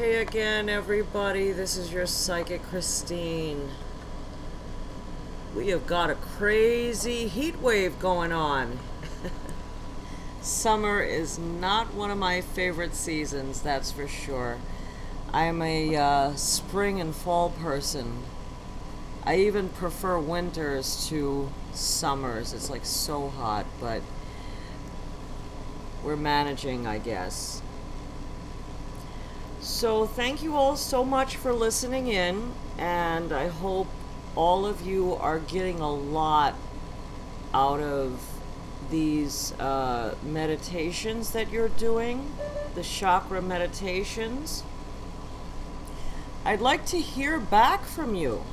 Hey again, everybody. This is your psychic Christine. We have got a crazy heat wave going on. Summer is not one of my favorite seasons, that's for sure. I'm a uh, spring and fall person. I even prefer winters to summers. It's like so hot, but we're managing, I guess. So, thank you all so much for listening in, and I hope all of you are getting a lot out of these uh, meditations that you're doing, the chakra meditations. I'd like to hear back from you.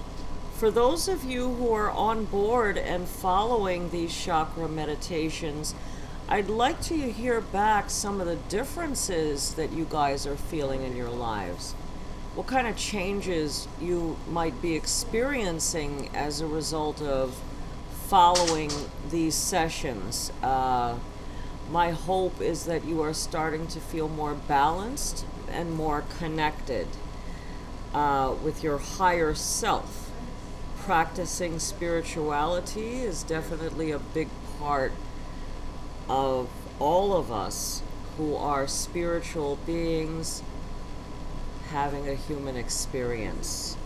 For those of you who are on board and following these chakra meditations, I'd like to hear back some of the differences that you guys are feeling in your lives. What kind of changes you might be experiencing as a result of following these sessions. Uh, my hope is that you are starting to feel more balanced and more connected uh, with your higher self. Practicing spirituality is definitely a big part of all of us who are spiritual beings having a human experience.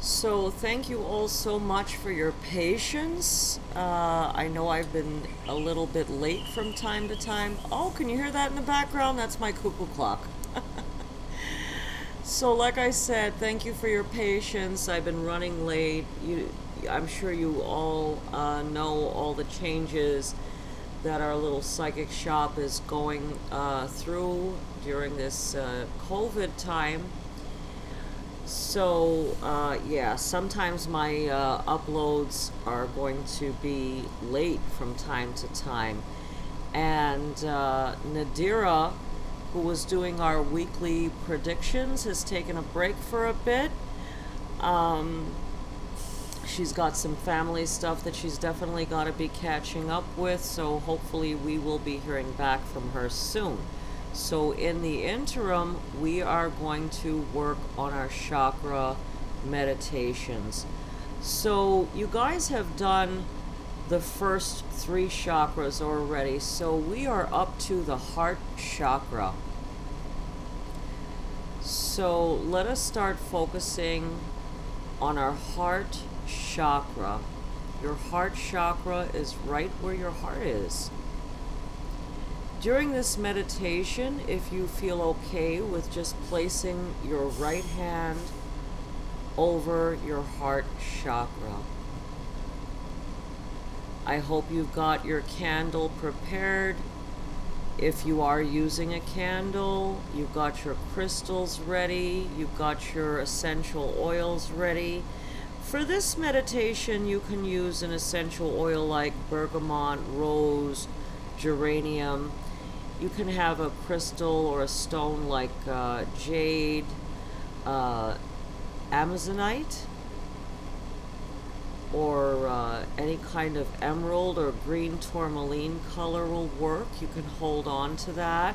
So, thank you all so much for your patience. Uh, I know I've been a little bit late from time to time. Oh, can you hear that in the background? That's my cuckoo clock. so, like I said, thank you for your patience. I've been running late. You, I'm sure you all uh, know all the changes that our little psychic shop is going uh, through during this uh, COVID time. So, uh, yeah, sometimes my uh, uploads are going to be late from time to time. And uh, Nadira, who was doing our weekly predictions, has taken a break for a bit. Um, she's got some family stuff that she's definitely got to be catching up with, so hopefully we will be hearing back from her soon. So, in the interim, we are going to work on our chakra meditations. So, you guys have done the first three chakras already, so we are up to the heart chakra. So, let us start focusing on our heart chakra. Your heart chakra is right where your heart is. During this meditation, if you feel okay with just placing your right hand over your heart chakra, I hope you've got your candle prepared. If you are using a candle, you've got your crystals ready, you've got your essential oils ready for this meditation, you can use an essential oil like bergamot, rose, geranium. You can have a crystal or a stone like uh, jade, uh, amazonite, or uh, any kind of emerald or green tourmaline color will work. You can hold on to that.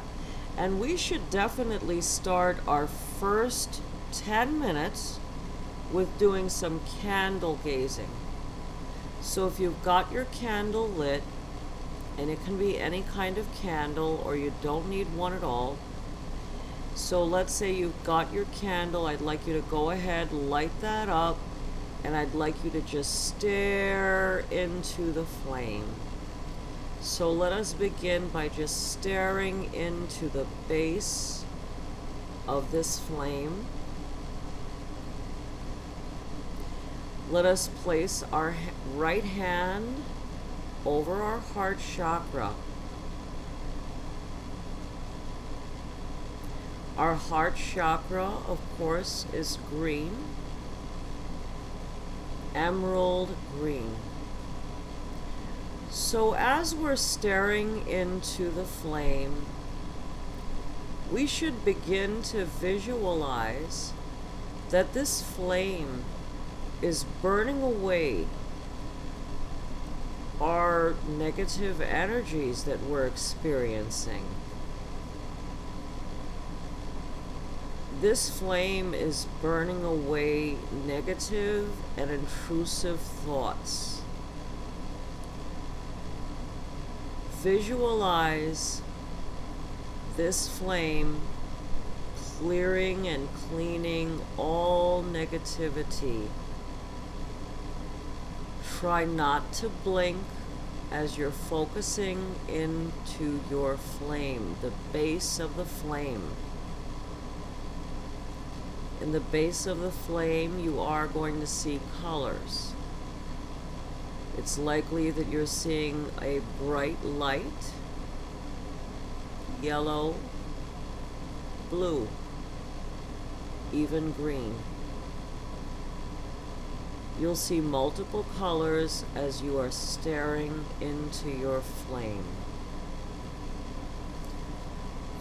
And we should definitely start our first 10 minutes with doing some candle gazing. So if you've got your candle lit, and it can be any kind of candle or you don't need one at all. So let's say you've got your candle, I'd like you to go ahead, light that up, and I'd like you to just stare into the flame. So let us begin by just staring into the base of this flame. Let us place our right hand over our heart chakra. Our heart chakra, of course, is green, emerald green. So, as we're staring into the flame, we should begin to visualize that this flame is burning away our negative energies that we're experiencing. this flame is burning away negative and intrusive thoughts. Visualize this flame clearing and cleaning all negativity. Try not to blink as you're focusing into your flame, the base of the flame. In the base of the flame, you are going to see colors. It's likely that you're seeing a bright light, yellow, blue, even green. You'll see multiple colors as you are staring into your flame.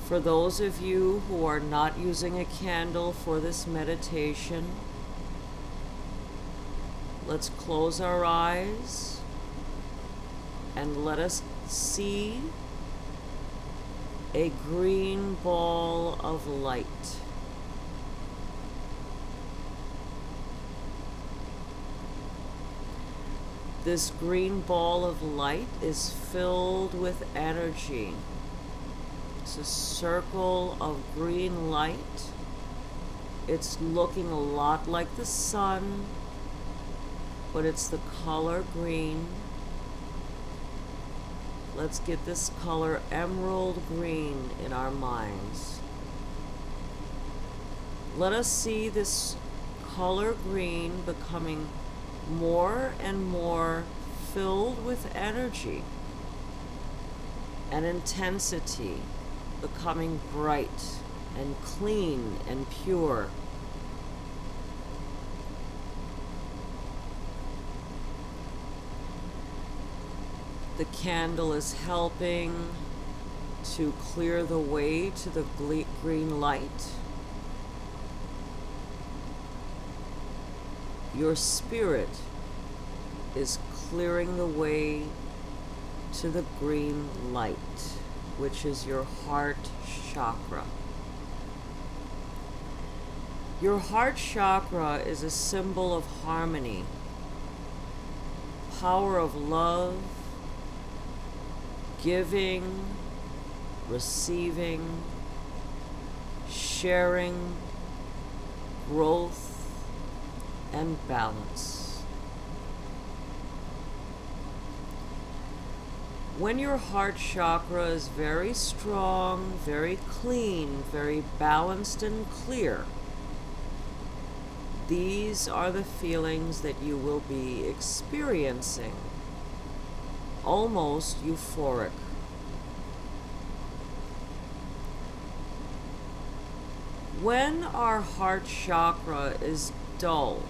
For those of you who are not using a candle for this meditation, let's close our eyes and let us see a green ball of light. This green ball of light is filled with energy. It's a circle of green light. It's looking a lot like the sun, but it's the color green. Let's get this color emerald green in our minds. Let us see this color green becoming more and more filled with energy and intensity, becoming bright and clean and pure. The candle is helping to clear the way to the green light. Your spirit is clearing the way to the green light, which is your heart chakra. Your heart chakra is a symbol of harmony, power of love, giving, receiving, sharing, growth, and balance. When your heart chakra is very strong, very clean, very balanced and clear, these are the feelings that you will be experiencing. Almost euphoric. When our heart chakra is dull,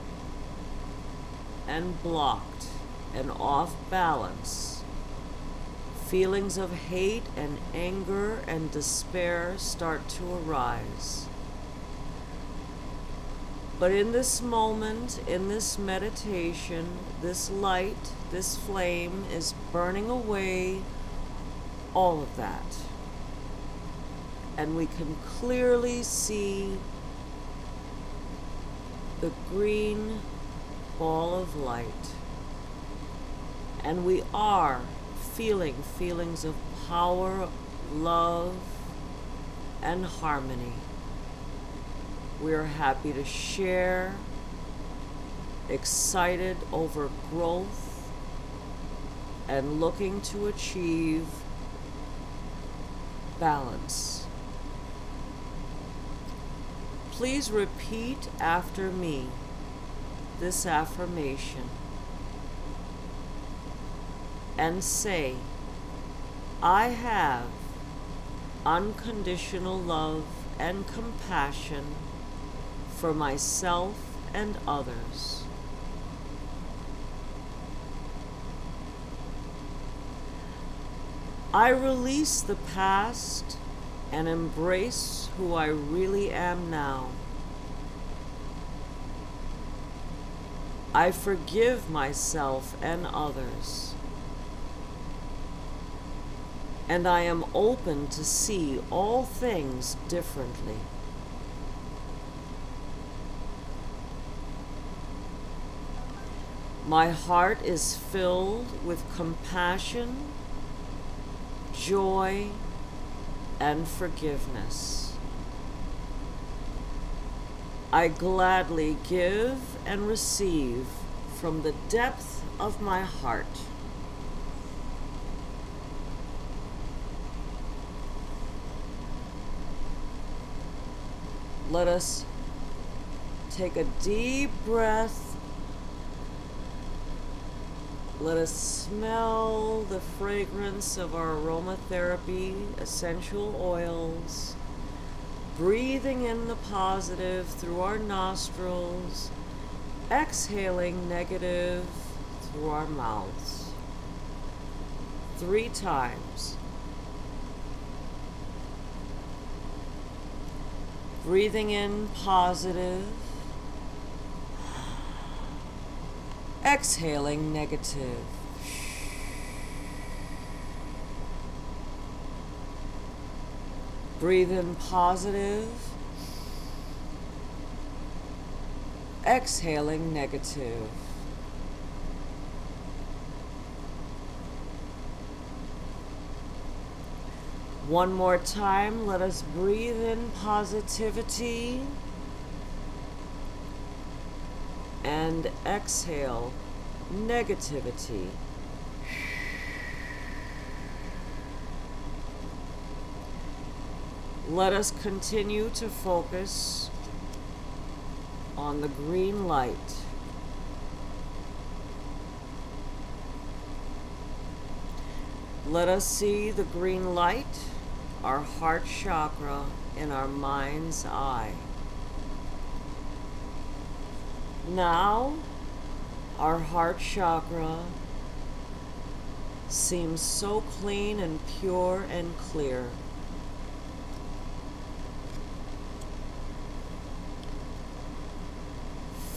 and blocked and off balance. Feelings of hate and anger and despair start to arise. But in this moment, in this meditation, this light, this flame is burning away all of that. And we can clearly see the green ball of light. And we are feeling feelings of power, love, and harmony. We are happy to share, excited over growth, and looking to achieve balance. Please repeat after me this affirmation and say, I have unconditional love and compassion for myself and others. I release the past and embrace who I really am now. I forgive myself and others. And I am open to see all things differently. My heart is filled with compassion, joy, and forgiveness. I gladly give and receive from the depth of my heart. Let us take a deep breath. Let us smell the fragrance of our aromatherapy essential oils, breathing in the positive through our nostrils, exhaling negative through our mouths. Three times. Breathing in positive. Exhaling negative. Breathe in positive. Exhaling negative. One more time, let us breathe in positivity and exhale negativity. Let us continue to focus on the green light. Let us see the green light, our heart chakra, in our mind's eye. Now, our heart chakra seems so clean and pure and clear.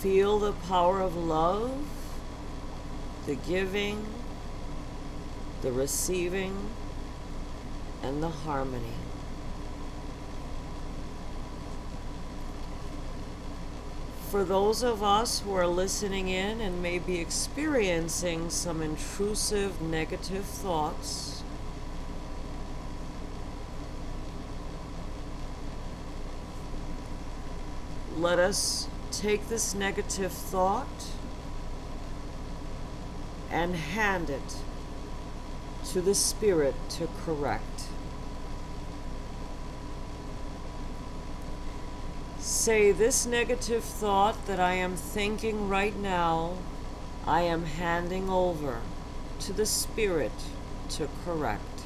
Feel the power of love, the giving, the receiving, and the harmony. For those of us who are listening in and may be experiencing some intrusive negative thoughts, let us take this negative thought and hand it to the Spirit to correct. Say, this negative thought that I am thinking right now, I am handing over to the Spirit to correct.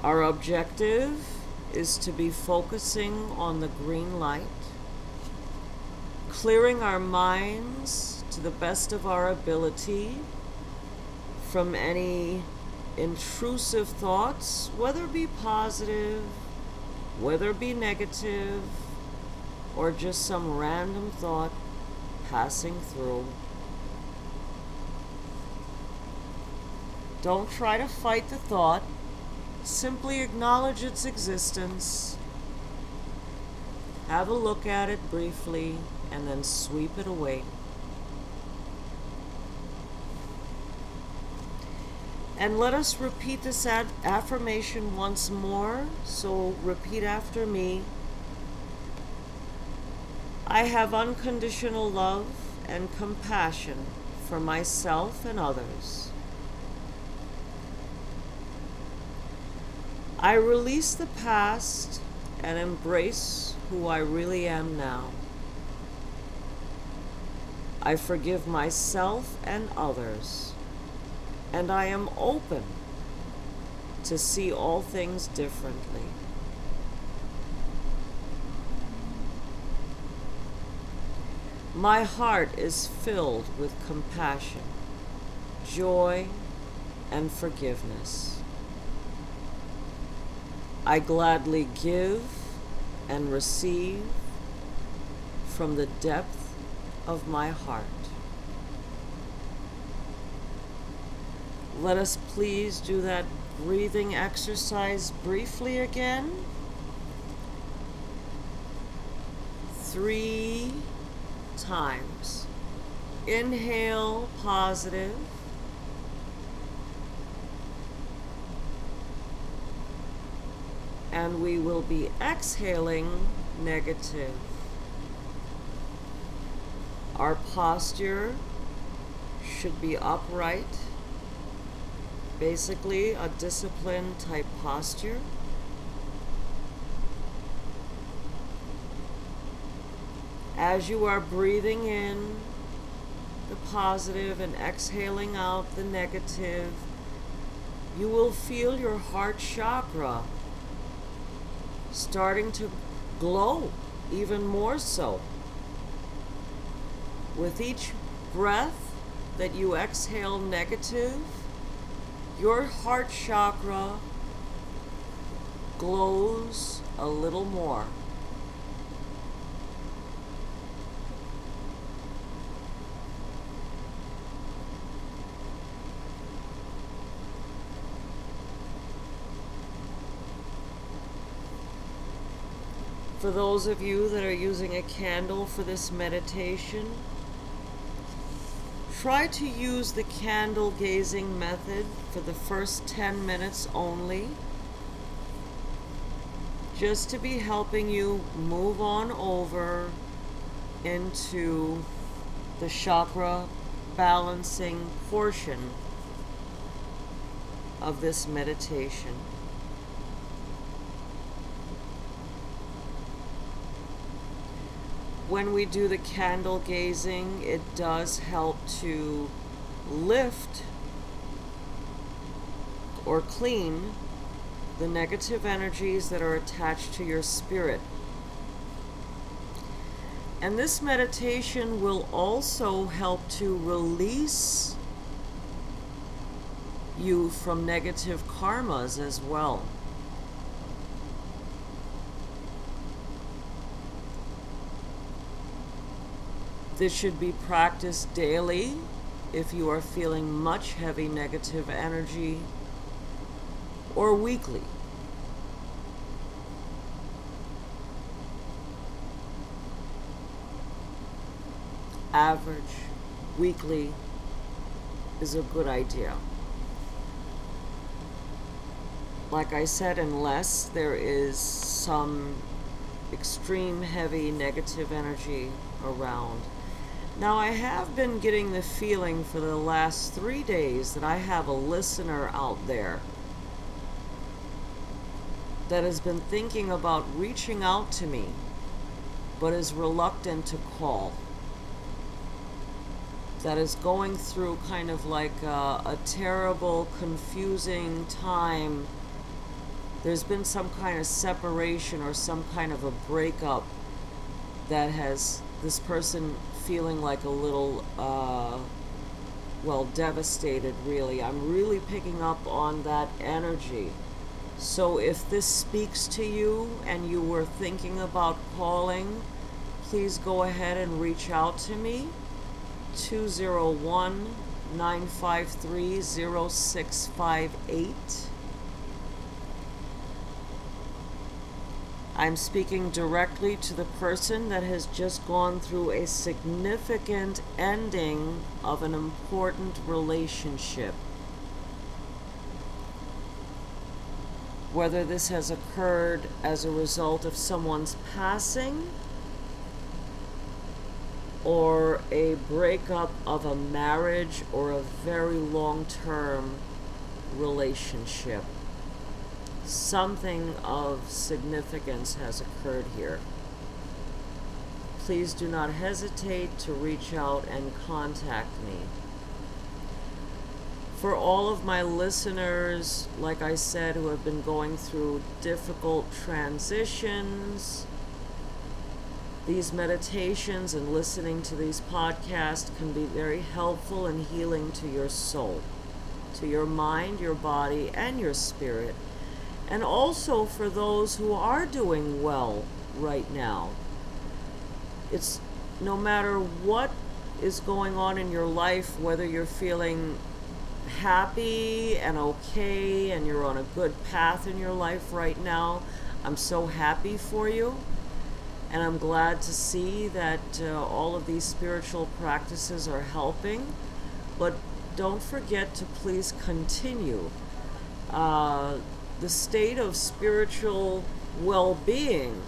Our objective is to be focusing on the green light, clearing our minds to the best of our ability from any intrusive thoughts, whether be positive, whether be negative, or just some random thought passing through. Don't try to fight the thought. Simply acknowledge its existence. Have a look at it briefly and then sweep it away. And let us repeat this ad- affirmation once more. So repeat after me. I have unconditional love and compassion for myself and others. I release the past and embrace who I really am now. I forgive myself and others, and I am open to see all things differently. My heart is filled with compassion, joy, and forgiveness. I gladly give and receive from the depth of my heart. Let us please do that breathing exercise briefly again. Three, times. Inhale positive. And we will be exhaling negative. Our posture should be upright, basically a disciplined type posture. As you are breathing in the positive and exhaling out the negative, you will feel your heart chakra starting to glow even more so. With each breath that you exhale negative, your heart chakra glows a little more. For those of you that are using a candle for this meditation, try to use the candle gazing method for the first 10 minutes only, just to be helping you move on over into the chakra balancing portion of this meditation. When we do the candle gazing, it does help to lift or clean the negative energies that are attached to your spirit. And this meditation will also help to release you from negative karmas as well. This should be practiced daily if you are feeling much heavy negative energy or weekly. Average, weekly is a good idea. Like I said, unless there is some extreme heavy negative energy around. Now, I have been getting the feeling for the last three days that I have a listener out there that has been thinking about reaching out to me but is reluctant to call. That is going through kind of like a, a terrible, confusing time. There's been some kind of separation or some kind of a breakup that has this person feeling like a little, uh, well, devastated, really. I'm really picking up on that energy. So if this speaks to you and you were thinking about calling, please go ahead and reach out to me. 201 953 0658. I'm speaking directly to the person that has just gone through a significant ending of an important relationship. Whether this has occurred as a result of someone's passing or a breakup of a marriage or a very long term relationship something of significance has occurred here. Please do not hesitate to reach out and contact me. For all of my listeners, like I said, who have been going through difficult transitions, these meditations and listening to these podcasts can be very helpful and healing to your soul, to your mind, your body, and your spirit and also for those who are doing well right now. It's no matter what is going on in your life, whether you're feeling happy and okay and you're on a good path in your life right now, I'm so happy for you. And I'm glad to see that uh, all of these spiritual practices are helping. But don't forget to please continue. Uh, the state of spiritual well being,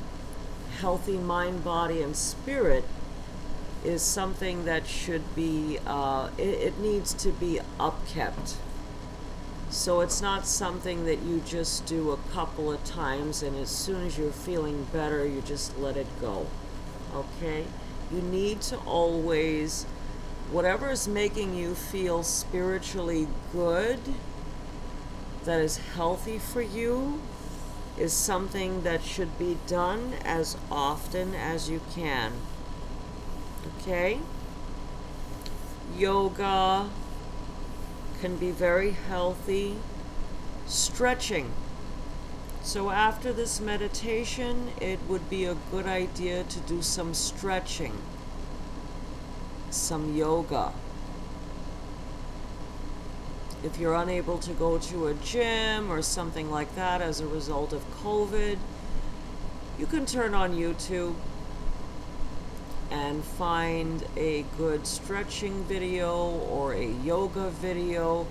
healthy mind, body, and spirit, is something that should be, uh, it, it needs to be upkept. So it's not something that you just do a couple of times and as soon as you're feeling better, you just let it go. Okay? You need to always, whatever is making you feel spiritually good, that is healthy for you, is something that should be done as often as you can. Okay? Yoga can be very healthy. Stretching. So, after this meditation, it would be a good idea to do some stretching, some yoga. If you're unable to go to a gym or something like that as a result of COVID, you can turn on YouTube and find a good stretching video or a yoga video.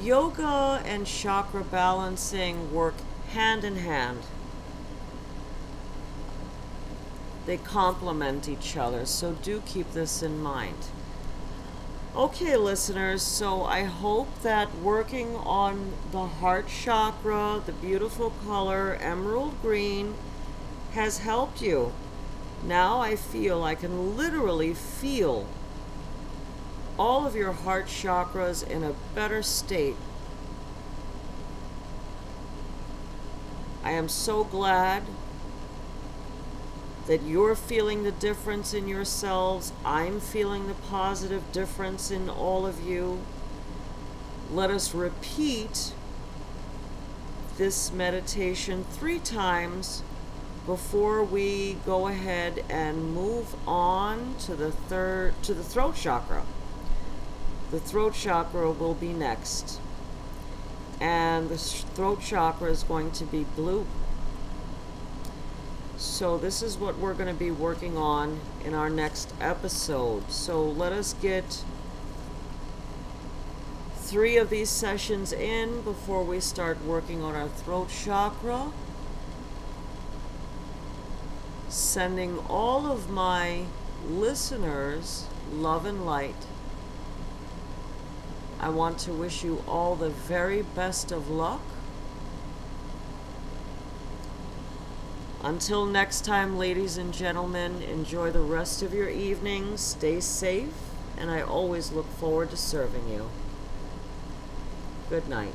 Yoga and chakra balancing work hand in hand. They complement each other, so do keep this in mind. Okay, listeners, so I hope that working on the heart chakra, the beautiful color emerald green, has helped you. Now I feel I can literally feel all of your heart chakras in a better state. I am so glad that you're feeling the difference in yourselves. I'm feeling the positive difference in all of you. Let us repeat this meditation three times before we go ahead and move on to the third to the throat chakra. The throat chakra will be next. And the throat chakra is going to be blue. So this is what we're going to be working on in our next episode. So let us get three of these sessions in before we start working on our throat chakra sending all of my listeners love and light. I want to wish you all the very best of luck. Until next time, ladies and gentlemen, enjoy the rest of your evening, stay safe, and I always look forward to serving you. Good night.